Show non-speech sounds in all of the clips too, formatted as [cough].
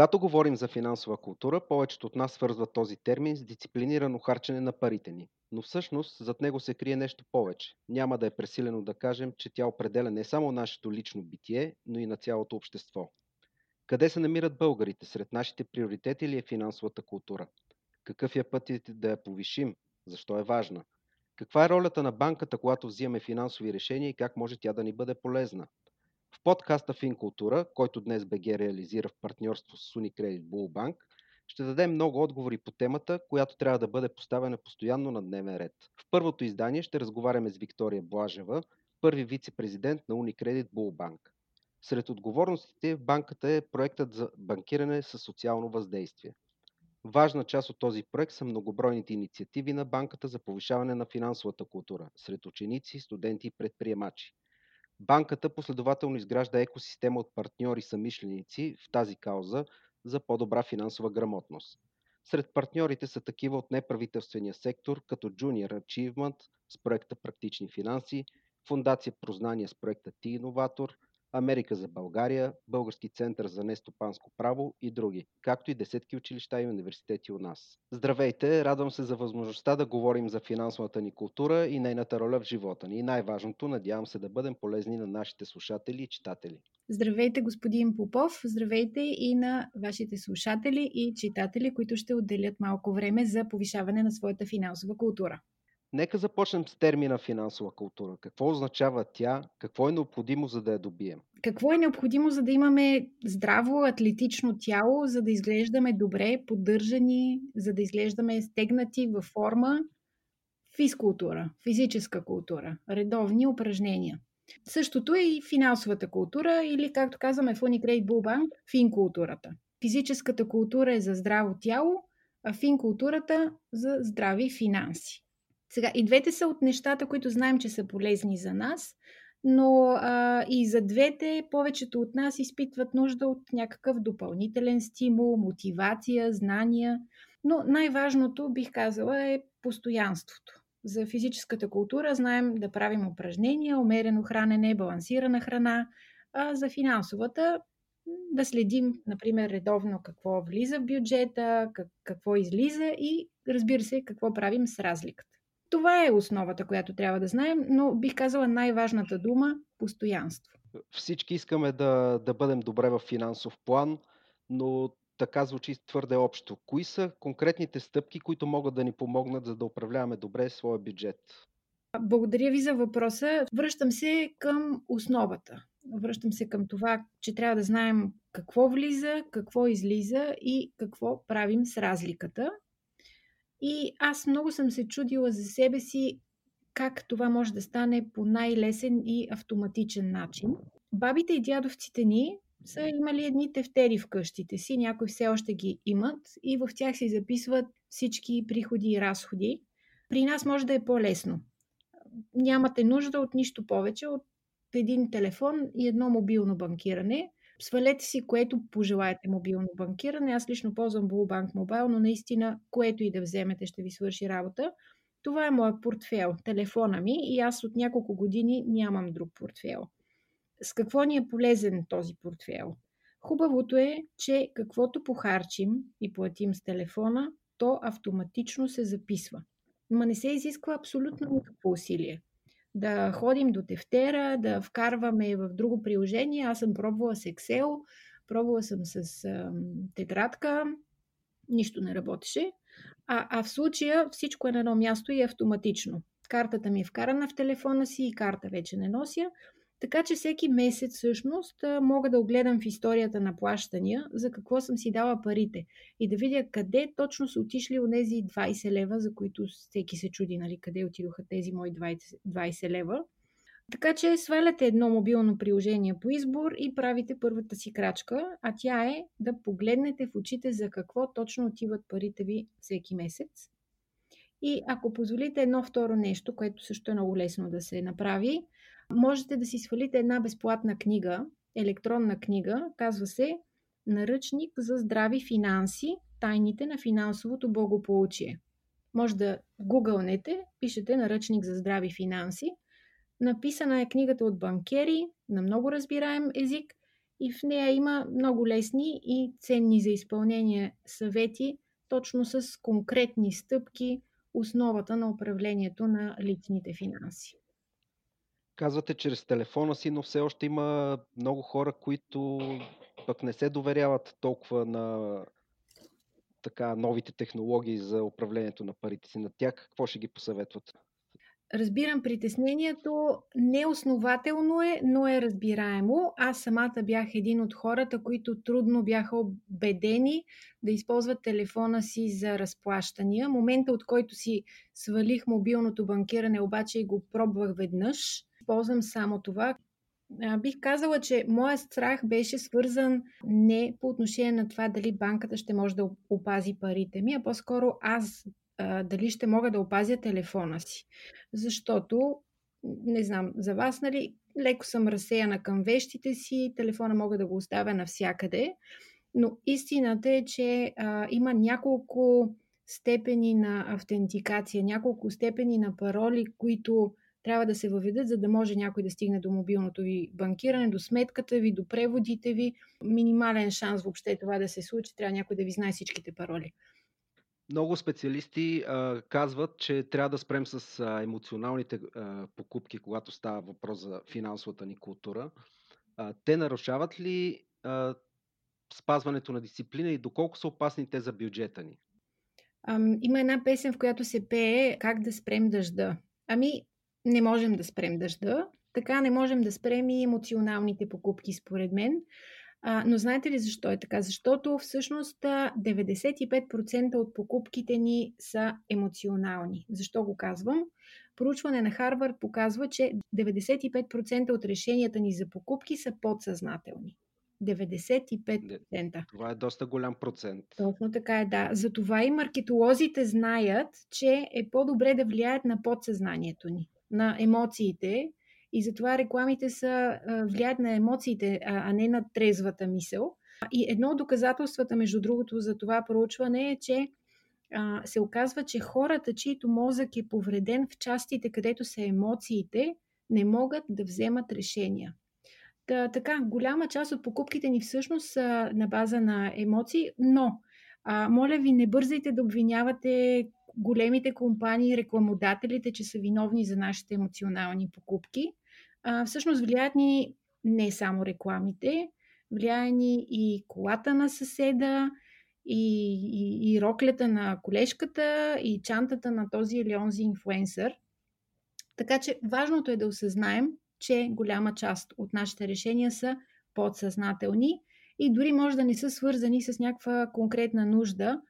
Когато говорим за финансова култура, повечето от нас свързват този термин с дисциплинирано харчене на парите ни. Но всъщност зад него се крие нещо повече. Няма да е пресилено да кажем, че тя определя не само нашето лично битие, но и на цялото общество. Къде се намират българите? Сред нашите приоритети ли е финансовата култура? Какъв е пътят да я повишим? Защо е важна? Каква е ролята на банката, когато взимаме финансови решения и как може тя да ни бъде полезна? В подкаста Финкултура, който днес БГ реализира в партньорство с Unicredit Bullbank, ще дадем много отговори по темата, която трябва да бъде поставена постоянно на дневен ред. В първото издание ще разговаряме с Виктория Блажева, първи вице-президент на Unicredit Bullbank. Сред отговорностите в банката е проектът за банкиране с социално въздействие. Важна част от този проект са многобройните инициативи на банката за повишаване на финансовата култура сред ученици, студенти и предприемачи. Банката последователно изгражда екосистема от партньори самишленици в тази кауза за по-добра финансова грамотност. Сред партньорите са такива от неправителствения сектор, като Junior Achievement с проекта Практични финанси, Фундация Прознание с проекта Ти Иноватор – Америка за България, Български център за нестопанско право и други, както и десетки училища и университети у нас. Здравейте, радвам се за възможността да говорим за финансовата ни култура и нейната роля в живота ни. И най-важното, надявам се да бъдем полезни на нашите слушатели и читатели. Здравейте, господин Попов! Здравейте и на вашите слушатели и читатели, които ще отделят малко време за повишаване на своята финансова култура. Нека започнем с термина финансова култура. Какво означава тя? Какво е необходимо, за да я добием? Какво е необходимо, за да имаме здраво, атлетично тяло, за да изглеждаме добре, поддържани, за да изглеждаме стегнати във форма? Физкултура, физическа култура, редовни упражнения. Същото е и финансовата култура или, както казваме в Unicredit Bullbank, финкултурата. Физическата култура е за здраво тяло, а финкултурата за здрави финанси. Сега, и двете са от нещата, които знаем, че са полезни за нас, но а, и за двете повечето от нас изпитват нужда от някакъв допълнителен стимул, мотивация, знания. Но най-важното, бих казала, е постоянството. За физическата култура знаем да правим упражнения, умерено хранене, балансирана храна, а за финансовата да следим, например, редовно какво влиза в бюджета, какво излиза и, разбира се, какво правим с разликата. Това е основата, която трябва да знаем, но бих казала най-важната дума – постоянство. Всички искаме да, да бъдем добре в финансов план, но така звучи твърде общо. Кои са конкретните стъпки, които могат да ни помогнат за да управляваме добре своя бюджет? Благодаря ви за въпроса. Връщам се към основата. Връщам се към това, че трябва да знаем какво влиза, какво излиза и какво правим с разликата. И аз много съм се чудила за себе си как това може да стане по най-лесен и автоматичен начин. Бабите и дядовците ни са имали едни тефтери в къщите си, някои все още ги имат и в тях се записват всички приходи и разходи. При нас може да е по-лесно. Нямате нужда от нищо повече от един телефон и едно мобилно банкиране. Свалете си което пожелаете мобилно банкиране. Аз лично ползвам Bullbank Mobile, но наистина което и да вземете ще ви свърши работа. Това е моят портфел, телефона ми и аз от няколко години нямам друг портфел. С какво ни е полезен този портфел? Хубавото е, че каквото похарчим и платим с телефона, то автоматично се записва. Ма не се изисква абсолютно никакво усилие да ходим до тефтера, да вкарваме в друго приложение. Аз съм пробвала с Excel, пробвала съм с а, тетрадка, нищо не работеше. А, а в случая всичко е на едно място и е автоматично. Картата ми е вкарана в телефона си и карта вече не нося. Така че всеки месец всъщност мога да огледам в историята на плащания за какво съм си дала парите и да видя къде точно са отишли от тези 20 лева, за които всеки се чуди, нали, къде отидоха тези мои 20, 20 лева. Така че сваляте едно мобилно приложение по избор и правите първата си крачка, а тя е да погледнете в очите за какво точно отиват парите ви всеки месец. И ако позволите едно второ нещо, което също е много лесно да се направи, можете да си свалите една безплатна книга, електронна книга, казва се Наръчник за здрави финанси, тайните на финансовото благополучие. Може да гугълнете, пишете Наръчник за здрави финанси. Написана е книгата от банкери на много разбираем език и в нея има много лесни и ценни за изпълнение съвети, точно с конкретни стъпки, основата на управлението на личните финанси. Казвате чрез телефона си, но все още има много хора, които пък не се доверяват толкова на така новите технологии за управлението на парите си. На тях какво ще ги посъветват? Разбирам притеснението. Неоснователно е, но е разбираемо. Аз самата бях един от хората, които трудно бяха убедени да използват телефона си за разплащания. Момента, от който си свалих мобилното банкиране, обаче и го пробвах веднъж. Ползвам само това. Бих казала, че моят страх беше свързан не по отношение на това дали банката ще може да опази парите ми, а по-скоро аз дали ще мога да опазя телефона си. Защото, не знам, за вас, нали, леко съм разсеяна към вещите си, телефона мога да го оставя навсякъде, но истината е, че а, има няколко степени на автентикация, няколко степени на пароли, които трябва да се въведат, за да може някой да стигне до мобилното ви банкиране, до сметката ви, до преводите ви. Минимален шанс въобще това да се случи, трябва някой да ви знае всичките пароли. Много специалисти а, казват, че трябва да спрем с а, емоционалните а, покупки, когато става въпрос за финансовата ни култура. А, те нарушават ли а, спазването на дисциплина и доколко са опасни те за бюджета ни? Ам, има една песен, в която се пее Как да спрем дъжда. Ами, не можем да спрем дъжда. Така не можем да спрем и емоционалните покупки, според мен. А, но знаете ли защо е така? Защото всъщност 95% от покупките ни са емоционални. Защо го казвам? Проучване на Харвард показва, че 95% от решенията ни за покупки са подсъзнателни. 95%. Това е доста голям процент. Точно така е, да. Затова и маркетолозите знаят, че е по-добре да влияят на подсъзнанието ни, на емоциите, и затова рекламите са, влияят на емоциите, а не на трезвата мисъл. И едно от доказателствата, между другото, за това проучване е, че се оказва, че хората, чието мозък е повреден в частите, където са емоциите, не могат да вземат решения. Та, така, голяма част от покупките ни всъщност са на база на емоции, но а, моля ви, не бързайте да обвинявате големите компании, рекламодателите, че са виновни за нашите емоционални покупки а, всъщност влияят ни не само рекламите, влияе ни и колата на съседа, и, и, и роклята на колежката, и чантата на този или онзи инфлуенсър. Така че важното е да осъзнаем, че голяма част от нашите решения са подсъзнателни и дори може да не са свързани с някаква конкретна нужда,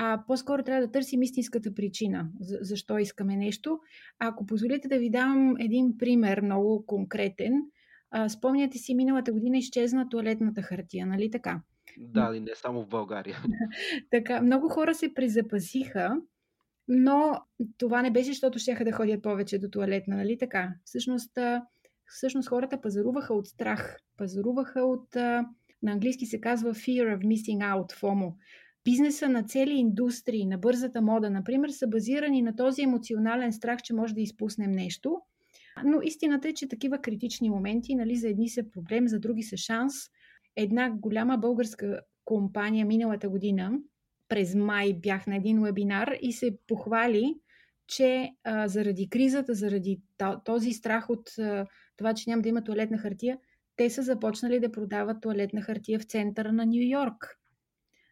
а по-скоро трябва да търсим истинската причина, за, защо искаме нещо. Ако позволите да ви дам един пример, много конкретен. А, спомняте си, миналата година изчезна туалетната хартия, нали така? Да, и не само в България. [laughs] така, много хора се презапасиха, но това не беше, защото ще да ходят повече до туалетна, нали така? Всъщност, всъщност хората пазаруваха от страх, пазаруваха от, на английски се казва fear of missing out, FOMO, бизнеса на цели индустрии, на бързата мода, например, са базирани на този емоционален страх, че може да изпуснем нещо. Но истината е, че такива критични моменти, нали, за едни са проблем, за други са шанс. Една голяма българска компания миналата година, през май бях на един вебинар и се похвали, че а, заради кризата, заради този страх от а, това, че няма да има туалетна хартия, те са започнали да продават туалетна хартия в центъра на Нью Йорк.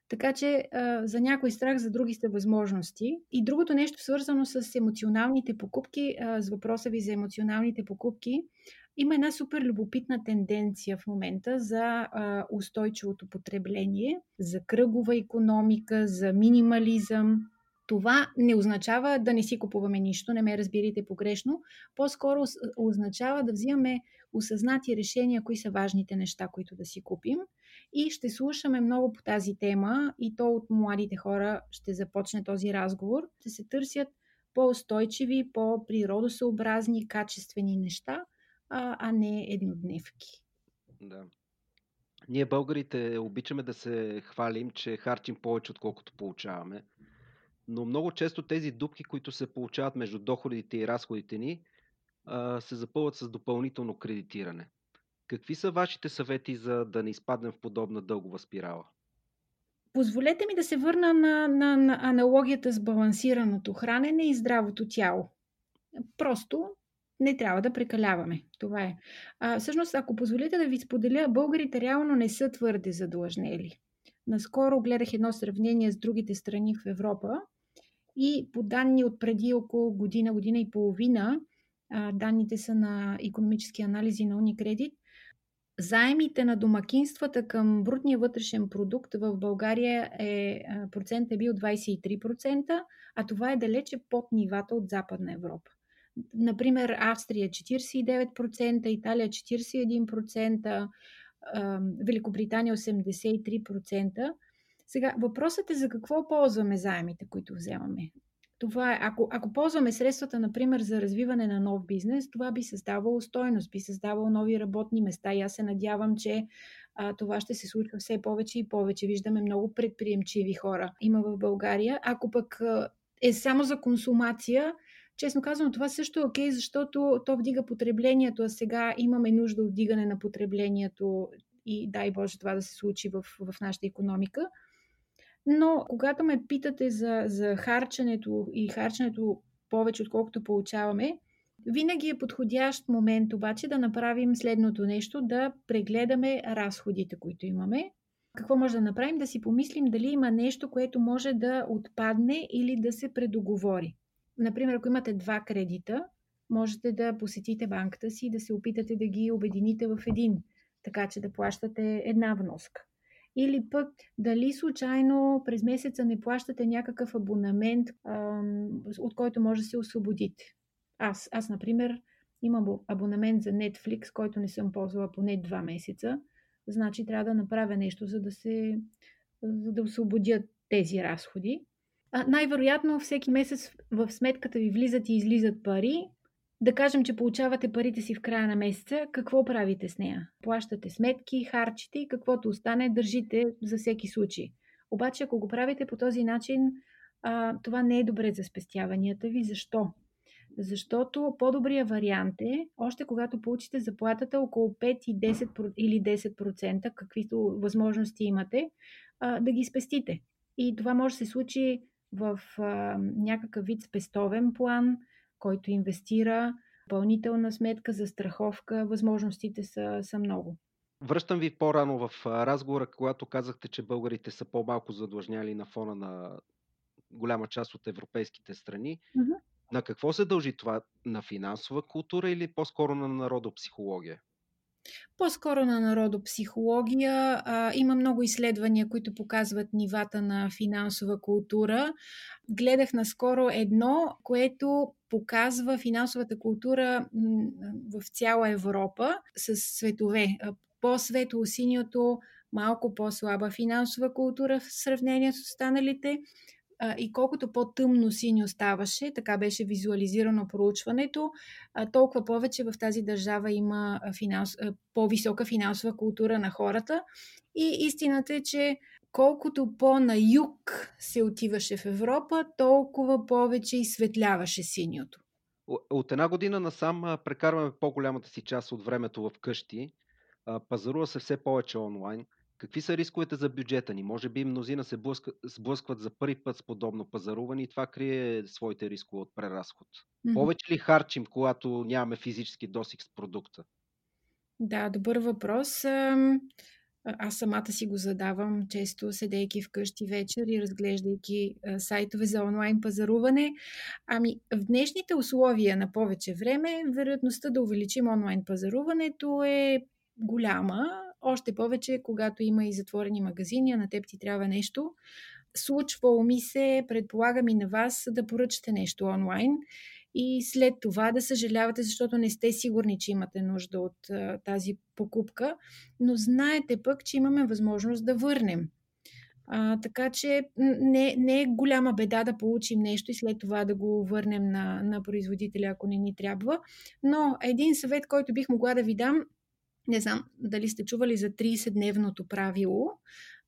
Така че за някой страх, за други сте възможности. И другото нещо, свързано с емоционалните покупки, с въпроса ви за емоционалните покупки, има една супер любопитна тенденция в момента за устойчивото потребление, за кръгова економика, за минимализъм. Това не означава да не си купуваме нищо, не ме разбирайте погрешно. По-скоро означава да взимаме осъзнати решения, кои са важните неща, които да си купим и ще слушаме много по тази тема и то от младите хора ще започне този разговор. Ще се търсят по-устойчиви, по-природосъобразни, качествени неща, а, а не еднодневки. Да. Ние българите обичаме да се хвалим, че харчим повече, отколкото получаваме. Но много често тези дупки, които се получават между доходите и разходите ни, се запълват с допълнително кредитиране. Какви са вашите съвети за да не изпаднем в подобна дългова спирала? Позволете ми да се върна на, на, на аналогията с балансираното хранене и здравото тяло. Просто не трябва да прекаляваме. Това е. А, всъщност, ако позволите да ви споделя, българите реално не са твърде задлъжнели. Наскоро гледах едно сравнение с другите страни в Европа и по данни от преди около година, година и половина, данните са на економически анализи на Unicredit, Заемите на домакинствата към брутния вътрешен продукт в България е, процент е бил 23%, а това е далече под нивата от Западна Европа. Например, Австрия 49%, Италия 41%, Великобритания 83%. Сега, въпросът е за какво ползваме заемите, които вземаме. Това е, ако, ако ползваме средствата, например, за развиване на нов бизнес, това би създавало стойност, би създавало нови работни места. И аз се надявам, че а, това ще се случва все повече и повече. Виждаме много предприемчиви хора. Има в България. Ако пък е само за консумация, честно казвам, това също е окей, защото то вдига потреблението, а сега имаме нужда от вдигане на потреблението и дай Боже това да се случи в, в нашата економика. Но когато ме питате за, за харченето и харченето повече, отколкото получаваме, винаги е подходящ момент обаче да направим следното нещо, да прегледаме разходите, които имаме. Какво може да направим? Да си помислим дали има нещо, което може да отпадне или да се предоговори. Например, ако имате два кредита, можете да посетите банката си и да се опитате да ги обедините в един, така че да плащате една вноска. Или пък дали случайно през месеца не плащате някакъв абонамент, от който може да се освободите. Аз, аз, например, имам абонамент за Netflix, който не съм ползвала поне два месеца. Значи трябва да направя нещо, за да се за да освободя тези разходи. А, най-вероятно всеки месец в сметката ви влизат и излизат пари, да кажем, че получавате парите си в края на месеца, какво правите с нея? Плащате сметки, харчите и каквото остане държите за всеки случай. Обаче, ако го правите по този начин, а, това не е добре за спестяванията ви. Защо? Защото по-добрият вариант е, още когато получите заплатата около 5 и 10 или 10%, каквито възможности имате, а, да ги спестите. И това може да се случи в а, някакъв вид спестовен план – който инвестира, пълнителна сметка за страховка, възможностите са, са много. Връщам ви по-рано в разговора, когато казахте, че българите са по-малко задлъжняли на фона на голяма част от европейските страни. Mm-hmm. На какво се дължи това? На финансова култура или по-скоро на народопсихология? По-скоро на народопсихология. А, има много изследвания, които показват нивата на финансова култура. Гледах наскоро едно, което показва финансовата култура в цяла Европа с светове. По-светло-синьото, малко по-слаба финансова култура в сравнение с останалите и колкото по-тъмно синьо ставаше, така беше визуализирано проучването, толкова повече в тази държава има финанс... по-висока финансова култура на хората. И истината е, че колкото по-на юг се отиваше в Европа, толкова повече изсветляваше синьото. От една година насам прекарваме по-голямата си част от времето в къщи. Пазарува се все повече онлайн. Какви са рисковете за бюджета ни? Може би мнозина се сблъскват за първи път с подобно пазаруване и това крие своите рискове от преразход. Mm-hmm. Повече ли харчим, когато нямаме физически досик с продукта? Да, добър въпрос. Аз самата си го задавам често, седейки вкъщи вечер и разглеждайки сайтове за онлайн пазаруване. Ами, в днешните условия на повече време, вероятността да увеличим онлайн пазаруването е голяма, още повече, когато има и затворени магазини, а на теб ти трябва нещо. Случвало ми се, предполагам и на вас, да поръчате нещо онлайн и след това да съжалявате, защото не сте сигурни, че имате нужда от а, тази покупка, но знаете пък, че имаме възможност да върнем. А, така че не, не е голяма беда да получим нещо и след това да го върнем на, на производителя, ако не ни трябва. Но един съвет, който бих могла да ви дам, Не знам дали сте чували за 30-дневното правило.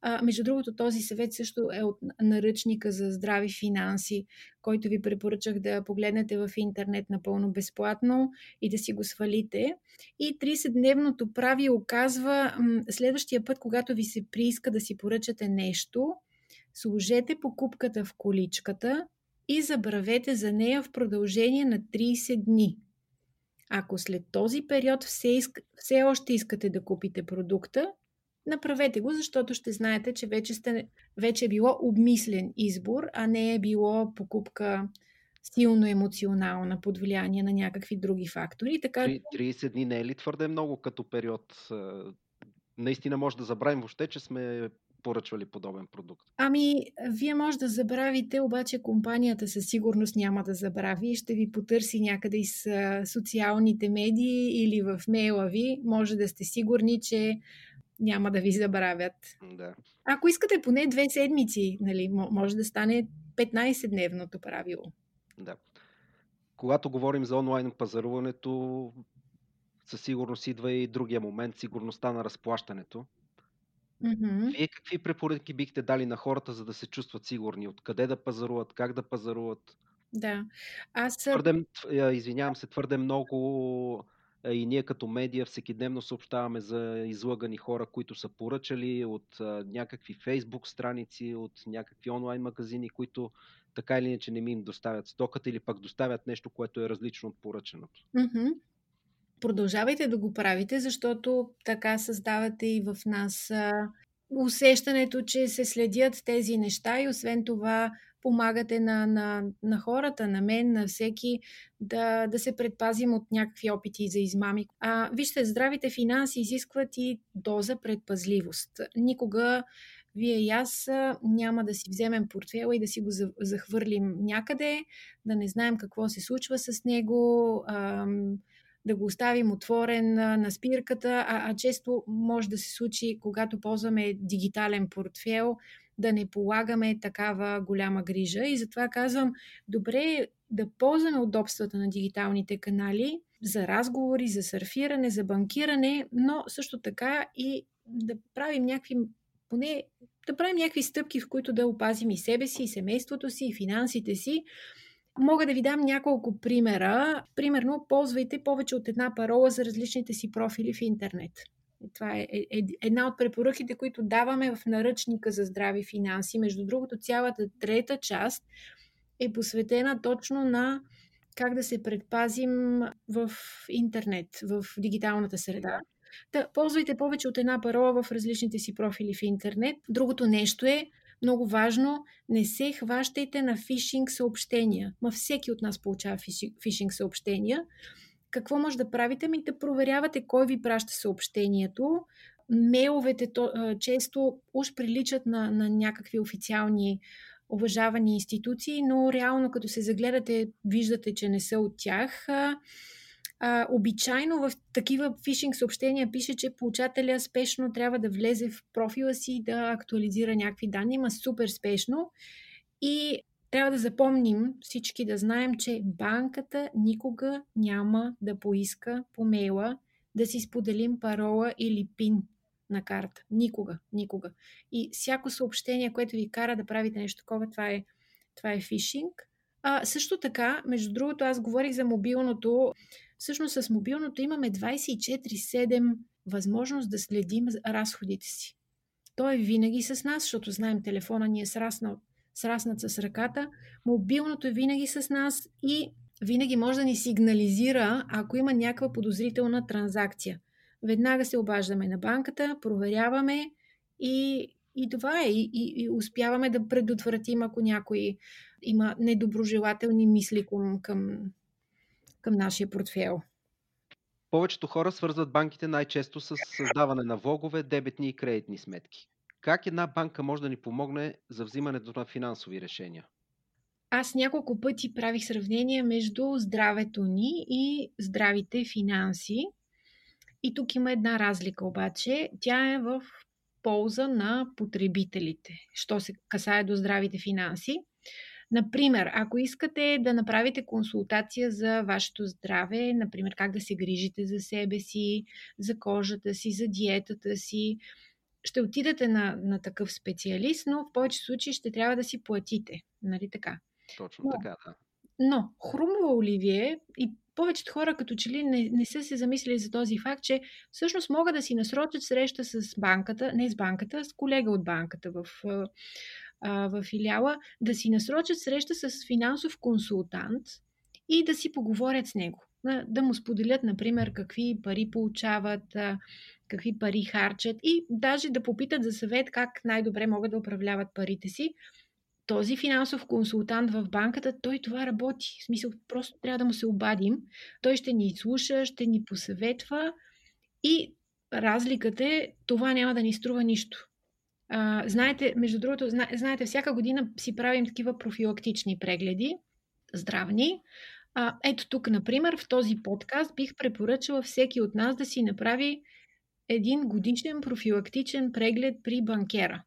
А, между другото, този съвет също е от наръчника за здрави финанси, който ви препоръчах да погледнете в интернет напълно безплатно и да си го свалите. И 30-дневното правило казва, следващия път, когато ви се прииска да си поръчате нещо, сложете покупката в количката и забравете за нея в продължение на 30 дни. Ако след този период все, иск, все още искате да купите продукта, направете го, защото ще знаете, че вече, сте, вече е било обмислен избор, а не е било покупка силно емоционална под влияние на някакви други фактори. Така... 30 дни не е ли твърде много като период? Наистина може да забравим въобще, че сме поръчвали подобен продукт? Ами, вие може да забравите, обаче компанията със сигурност няма да забрави ще ви потърси някъде из социалните медии или в мейла ви. Може да сте сигурни, че няма да ви забравят. Да. Ако искате поне две седмици, нали, може да стане 15-дневното правило. Да. Когато говорим за онлайн пазаруването, със сигурност идва и другия момент, сигурността на разплащането. Mm-hmm. Вие какви препоръки бихте дали на хората, за да се чувстват сигурни? Откъде да пазаруват, как да пазаруват? Да. Аз. Твърде, извинявам се, твърде много и ние като медия всекидневно съобщаваме за излъгани хора, които са поръчали от някакви фейсбук страници, от някакви онлайн магазини, които така или иначе не ми им доставят стоката или пък доставят нещо, което е различно от поръченото. Mm-hmm. Продължавайте да го правите, защото така създавате и в нас усещането, че се следят тези неща и освен това помагате на, на, на хората, на мен, на всеки да, да се предпазим от някакви опити за измами. А, вижте, здравите финанси изискват и доза предпазливост. Никога вие и аз няма да си вземем портфела и да си го захвърлим някъде, да не знаем какво се случва с него, да го оставим отворен на спирката, а, а често може да се случи, когато ползваме дигитален портфел, да не полагаме такава голяма грижа. И затова казвам, добре е да ползваме удобствата на дигиталните канали за разговори, за сърфиране, за банкиране, но също така и да правим някакви, поне да правим някакви стъпки, в които да опазим и себе си, и семейството си, и финансите си. Мога да ви дам няколко примера. Примерно, ползвайте повече от една парола за различните си профили в интернет. Това е, е, е една от препоръките, които даваме в наръчника за здрави финанси. Между другото, цялата трета част е посветена точно на как да се предпазим в интернет, в дигиталната среда. Да, ползвайте повече от една парола в различните си профили в интернет. Другото нещо е, много важно, не се хващайте на фишинг съобщения. Ма всеки от нас получава фишинг съобщения какво може да правите? Ми да проверявате кой ви праща съобщението. Мейловете то, често уж приличат на, на някакви официални уважавани институции, но реално като се загледате, виждате, че не са от тях. А, обичайно в такива фишинг съобщения пише, че получателя спешно трябва да влезе в профила си да актуализира някакви данни, има супер спешно. И трябва да запомним всички да знаем, че банката никога няма да поиска по мейла да си споделим парола или пин на карта. Никога, никога. И всяко съобщение, което ви кара да правите нещо такова, това е, това е фишинг. А, също така, между другото, аз говорих за мобилното. Всъщност с мобилното имаме 24-7 възможност да следим разходите си. Той е винаги с нас, защото знаем, телефона ни е сраснал сраснат с ръката. Мобилното е винаги с нас и винаги може да ни сигнализира, ако има някаква подозрителна транзакция. Веднага се обаждаме на банката, проверяваме и, и това е. И, и, и успяваме да предотвратим, ако някой има недоброжелателни мисли към, към, към нашия портфел. Повечето хора свързват банките най-често с създаване на влогове, дебетни и кредитни сметки. Как една банка може да ни помогне за взимането на финансови решения? Аз няколко пъти правих сравнение между здравето ни и здравите финанси. И тук има една разлика обаче. Тя е в полза на потребителите, що се касае до здравите финанси. Например, ако искате да направите консултация за вашето здраве, например как да се грижите за себе си, за кожата си, за диетата си, ще отидете на, на такъв специалист, но в повече случаи ще трябва да си платите. Нали така? Точно но, така, да. Но хрумва оливие и повечето хора като че ли не, не са се замислили за този факт, че всъщност могат да си насрочат среща с банката, не с банката, с колега от банката в, в филиала, да си насрочат среща с финансов консултант и да си поговорят с него. Да му споделят, например, какви пари получават, какви пари харчат и даже да попитат за съвет как най-добре могат да управляват парите си. Този финансов консултант в банката, той това работи. В смисъл, просто трябва да му се обадим. Той ще ни слуша, ще ни посъветва и разликата е, това няма да ни струва нищо. А, знаете, между другото, знаете, всяка година си правим такива профилактични прегледи, здравни. А, ето тук, например, в този подкаст бих препоръчала всеки от нас да си направи един годишен профилактичен преглед при банкера.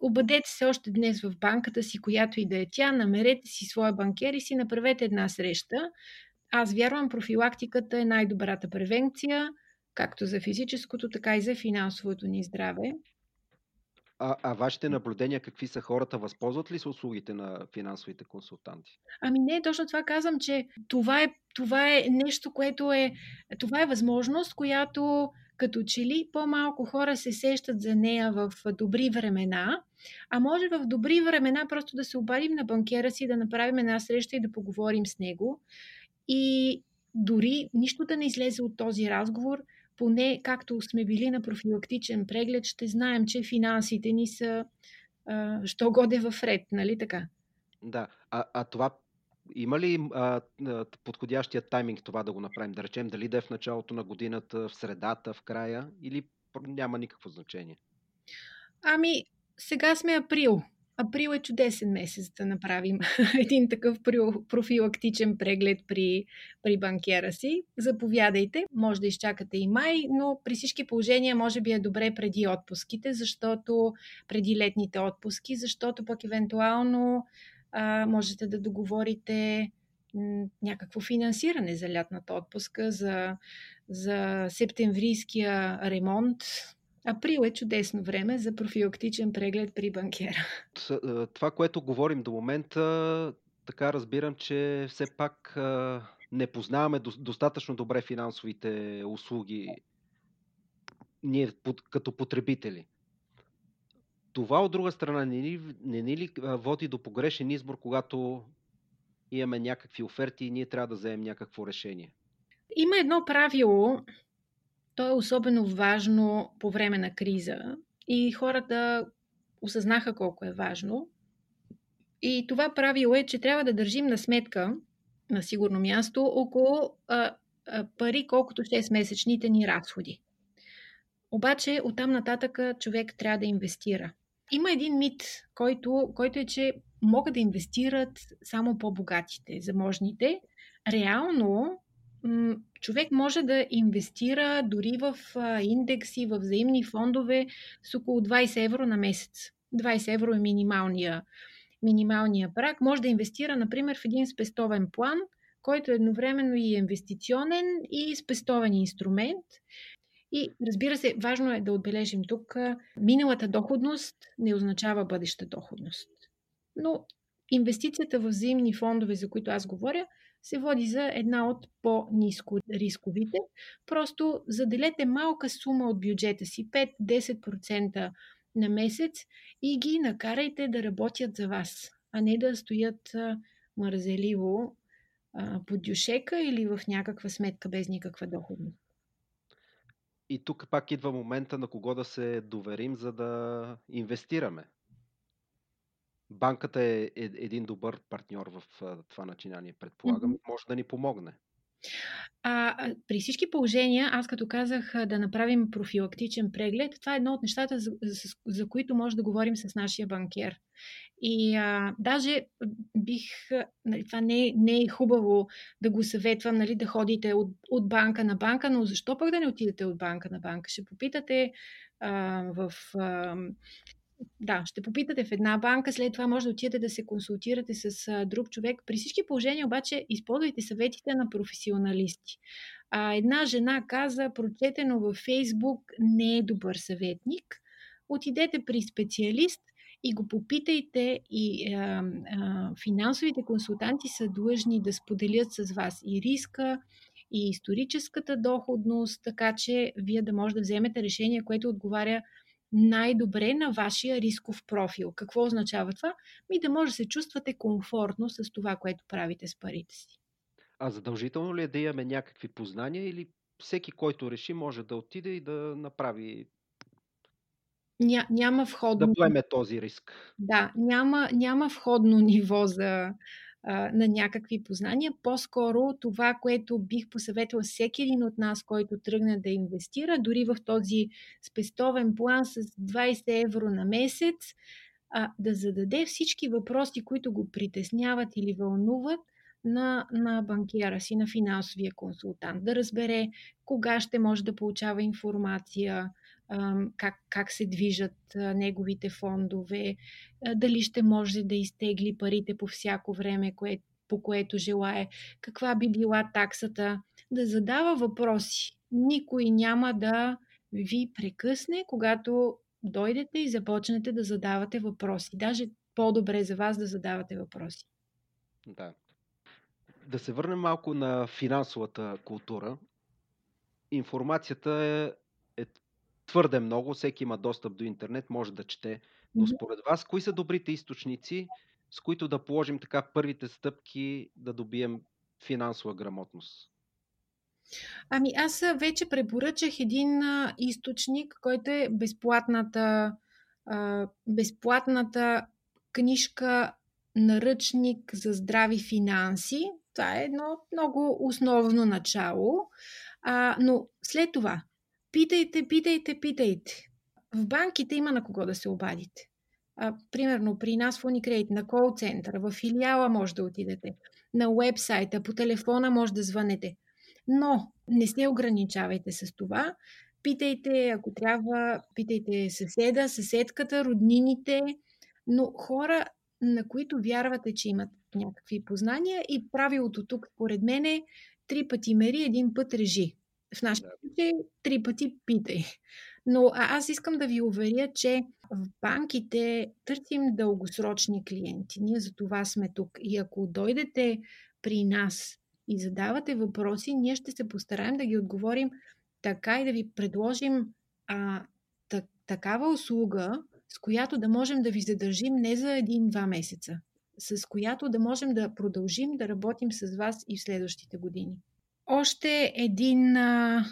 Обадете се още днес в банката си, която и да е тя, намерете си своя банкер и си направете една среща. Аз вярвам, профилактиката е най-добрата превенция, както за физическото, така и за финансовото ни здраве. А, а вашите наблюдения какви са? Хората възползват ли се услугите на финансовите консултанти? Ами не, точно това казвам, че това е, това е нещо, което е... Това е възможност, която като че ли по-малко хора се сещат за нея в добри времена, а може в добри времена просто да се обадим на банкера си, да направим една среща и да поговорим с него. И дори нищо да не излезе от този разговор – поне както сме били на профилактичен преглед, ще знаем, че финансите ни са а, що годе в ред, нали така? Да, а, а това има ли а, подходящия тайминг това да го направим? Да речем, дали да е в началото на годината, в средата, в края или няма никакво значение? Ами, сега сме април. Април е чудесен месец да направим [laughs] един такъв профилактичен преглед при, при банкера си. Заповядайте, може да изчакате и май, но при всички положения може би е добре преди отпуските, защото преди летните отпуски, защото пък евентуално а, можете да договорите някакво финансиране за лятната отпуска, за, за септемврийския ремонт, Април е чудесно време за профилактичен преглед при банкера. Това, което говорим до момента, така разбирам, че все пак не познаваме достатъчно добре финансовите услуги ние като потребители. Това от друга страна не ни, не ни ли води до погрешен избор, когато имаме някакви оферти и ние трябва да вземем някакво решение? Има едно правило, то е особено важно по време на криза и хората осъзнаха колко е важно. И това правило е, че трябва да държим на сметка на сигурно място около а, а, пари, колкото 6-месечните ни разходи. Обаче оттам нататък човек трябва да инвестира. Има един мит, който, който е, че могат да инвестират само по-богатите, заможните. Реално човек може да инвестира дори в индекси, в взаимни фондове с около 20 евро на месец. 20 евро е минималния, минималния прак. Може да инвестира, например, в един спестовен план, който е едновременно и инвестиционен и спестовен инструмент. И разбира се, важно е да отбележим тук, миналата доходност не означава бъдеща доходност. Но инвестицията в взаимни фондове, за които аз говоря, се води за една от по-низко рисковите. Просто заделете малка сума от бюджета си, 5-10% на месец и ги накарайте да работят за вас, а не да стоят мързеливо под дюшека или в някаква сметка без никаква доходност. И тук пак идва момента на кого да се доверим, за да инвестираме банката е, е един добър партньор в това начинание, предполагам. Mm-hmm. Може да ни помогне. А, при всички положения, аз като казах да направим профилактичен преглед, това е едно от нещата, за, за, за които може да говорим с нашия банкер. И а, даже бих, нали, това не, не е хубаво да го съветвам, нали, да ходите от, от банка на банка, но защо пък да не отидете от банка на банка? Ще попитате а, в. А, да, ще попитате в една банка, след това може да отидете да се консултирате с друг човек. При всички положения обаче използвайте съветите на професионалисти. А, една жена каза, прочетено във Фейсбук не е добър съветник. Отидете при специалист и го попитайте и а, а, финансовите консултанти са длъжни да споделят с вас и риска, и историческата доходност, така че вие да може да вземете решение, което отговаря най-добре на вашия рисков профил. Какво означава това? Ми да може да се чувствате комфортно с това, което правите с парите си. А задължително ли е да имаме някакви познания или всеки, който реши, може да отиде и да направи Ня, няма входно. Да поеме този риск. Да, няма, няма входно ниво за, на някакви познания. По-скоро това, което бих посъветвала всеки един от нас, който тръгне да инвестира, дори в този спестовен план с 20 евро на месец, а, да зададе всички въпроси, които го притесняват или вълнуват на, на банкера си, на финансовия консултант. Да разбере кога ще може да получава информация, как, как се движат неговите фондове, дали ще може да изтегли парите по всяко време, кое, по което желае, каква би била таксата, да задава въпроси. Никой няма да ви прекъсне, когато дойдете и започнете да задавате въпроси. Даже по-добре за вас да задавате въпроси. Да. Да се върнем малко на финансовата култура. Информацията е, е твърде много, всеки има достъп до интернет, може да чете. Но според вас, кои са добрите източници, с които да положим така първите стъпки да добием финансова грамотност? Ами аз вече препоръчах един а, източник, който е безплатната, а, безплатната книжка Наръчник за здрави финанси. Това е едно много основно начало. А, но след това Питайте, питайте, питайте. В банките има на кого да се обадите. А, примерно при нас в Unicredit, на кол центъра, в филиала може да отидете, на уебсайта, по телефона може да звънете. Но не се ограничавайте с това. Питайте, ако трябва, питайте съседа, съседката, роднините, но хора, на които вярвате, че имат някакви познания и правилото тук, според мен е три пъти мери, един път режи. В нашия случай три пъти питай. Но аз искам да ви уверя, че в банките търсим дългосрочни клиенти. Ние за това сме тук. И ако дойдете при нас и задавате въпроси, ние ще се постараем да ги отговорим така и да ви предложим а, так, такава услуга, с която да можем да ви задържим не за един-два месеца, с която да можем да продължим да работим с вас и в следващите години. Още един а,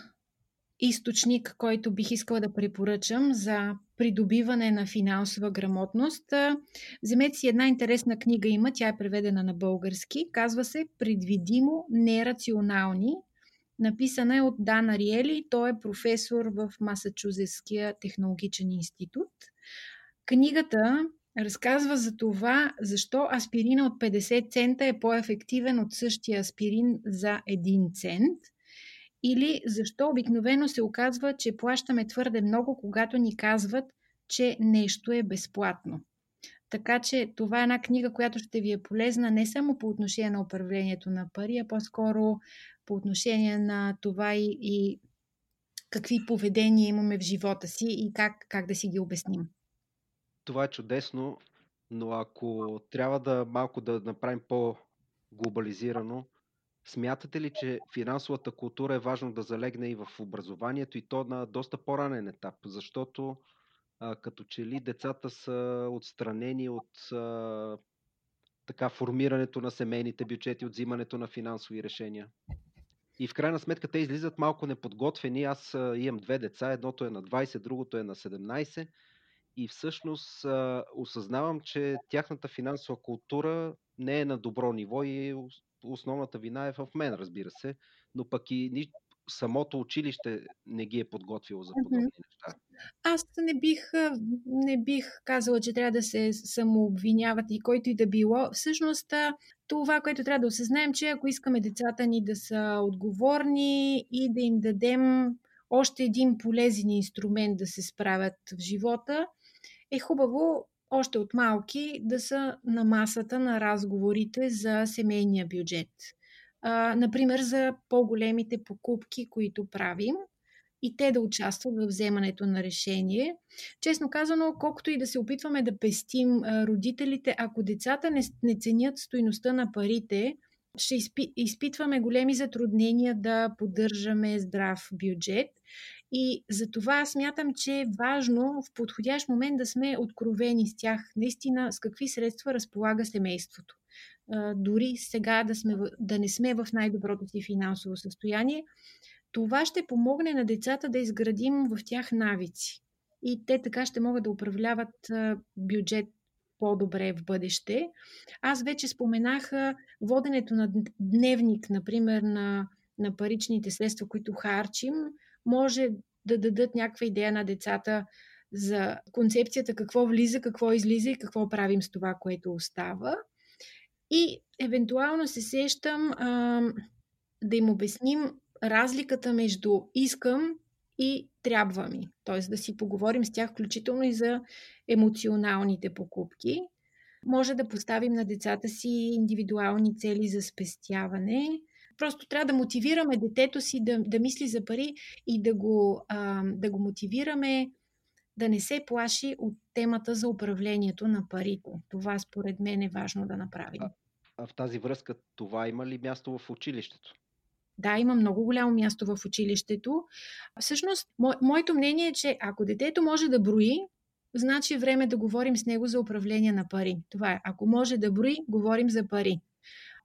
източник, който бих искала да препоръчам за придобиване на финансова грамотност. Вземете си една интересна книга има, тя е преведена на български. Казва се Предвидимо нерационални. Написана е от Дан Ариели. Той е професор в Масачузетския технологичен институт. Книгата разказва за това, защо аспирина от 50 цента е по-ефективен от същия аспирин за 1 цент или защо обикновено се оказва, че плащаме твърде много, когато ни казват, че нещо е безплатно. Така че това е една книга, която ще ви е полезна не само по отношение на управлението на пари, а по-скоро по отношение на това и, и какви поведения имаме в живота си и как, как да си ги обясним това е чудесно, но ако трябва да малко да направим по-глобализирано, смятате ли, че финансовата култура е важно да залегне и в образованието и то на доста по-ранен етап, защото а, като че ли децата са отстранени от а, така формирането на семейните бюджети, от взимането на финансови решения. И в крайна сметка те излизат малко неподготвени. Аз а, имам две деца, едното е на 20, другото е на 17 и всъщност а, осъзнавам, че тяхната финансова култура не е на добро ниво и основната вина е в мен, разбира се, но пък и ни, самото училище не ги е подготвило за подобни неща. Аз не бих, не бих казала, че трябва да се самообвиняват и който и да било. Всъщност, това, което трябва да осъзнаем, че ако искаме децата ни да са отговорни и да им дадем още един полезен инструмент да се справят в живота, е хубаво още от малки да са на масата на разговорите за семейния бюджет. А, например, за по-големите покупки, които правим и те да участват в вземането на решение. Честно казано, колкото и да се опитваме да пестим родителите, ако децата не, не ценят стоиността на парите, ще изпи, изпитваме големи затруднения да поддържаме здрав бюджет. И за това смятам, че е важно в подходящ момент да сме откровени с тях, наистина с какви средства разполага семейството. Дори сега да, сме, да не сме в най-доброто си финансово състояние, това ще помогне на децата да изградим в тях навици. И те така ще могат да управляват бюджет по-добре в бъдеще. Аз вече споменах воденето на дневник, например, на, на паричните средства, които харчим, може да дадат някаква идея на децата за концепцията какво влиза, какво излиза и какво правим с това, което остава. И евентуално се сещам а, да им обясним разликата между искам и трябва ми. Т.е. да си поговорим с тях, включително и за емоционалните покупки. Може да поставим на децата си индивидуални цели за спестяване. Просто трябва да мотивираме детето си да, да мисли за пари и да го, а, да го мотивираме да не се плаши от темата за управлението на парите. Това според мен е важно да направим. А, а в тази връзка това има ли място в училището? Да, има много голямо място в училището. Всъщност, мо, моето мнение е, че ако детето може да брои, значи е време да говорим с него за управление на пари. Това е. Ако може да брои, говорим за пари.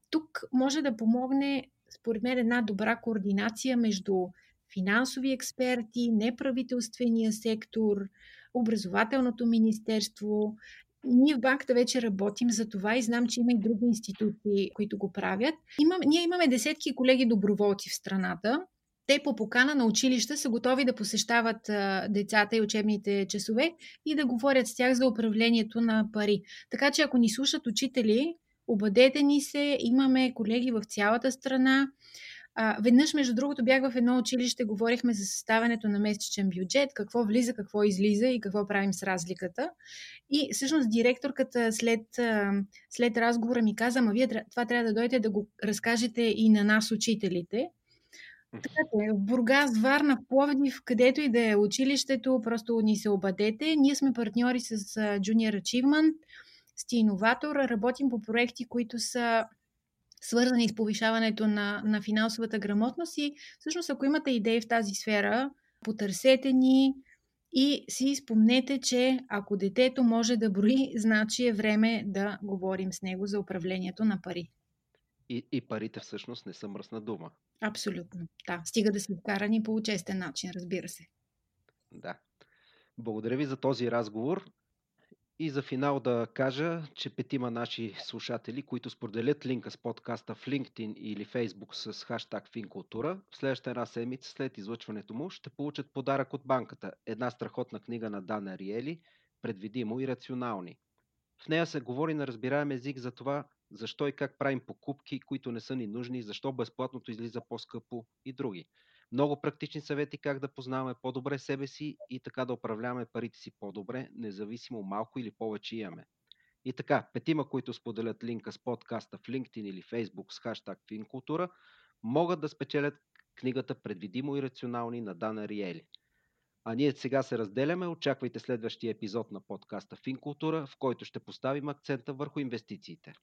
Тук може да помогне, според мен, една добра координация между финансови експерти, неправителствения сектор, образователното министерство ние в банката вече работим за това и знам, че има и други институции, които го правят. Имам, ние имаме десетки колеги доброволци в страната. Те по покана на училища са готови да посещават а, децата и учебните часове и да говорят с тях за управлението на пари. Така че ако ни слушат учители, обадете ни се, имаме колеги в цялата страна. А, веднъж, между другото, бях в едно училище, говорихме за съставянето на месечен бюджет, какво влиза, какво излиза и какво правим с разликата. И всъщност директорката след, след разговора ми каза, ама вие това трябва да дойдете да го разкажете и на нас, учителите. Така че, в Бургас, Варна, в Пловдив, където и да е училището, просто ни се обадете. Ние сме партньори с Junior Achievement, с Иноватор, работим по проекти, които са свързани с повишаването на, на финансовата грамотност и всъщност ако имате идеи в тази сфера, потърсете ни и си спомнете, че ако детето може да брои, значи е време да говорим с него за управлението на пари. И, и парите всъщност не са мръсна дума. Абсолютно. Да, стига да са вкарани по честен начин, разбира се. Да. Благодаря ви за този разговор. И за финал да кажа, че петима наши слушатели, които споделят линка с подкаста в LinkedIn или Facebook с хаштаг Финкултура, в следващата една седмица след излъчването му ще получат подарък от банката. Една страхотна книга на Дана Риели, предвидимо и рационални. В нея се говори на разбираем език за това, защо и как правим покупки, които не са ни нужни, защо безплатното излиза по-скъпо и други. Много практични съвети как да познаваме по-добре себе си и така да управляваме парите си по-добре, независимо малко или повече имаме. И така, петима, които споделят линка с подкаста в LinkedIn или Facebook с хаштаг Финкултура, могат да спечелят книгата Предвидимо и рационални на Дана Риели. А ние сега се разделяме. Очаквайте следващия епизод на подкаста Финкултура, в който ще поставим акцента върху инвестициите.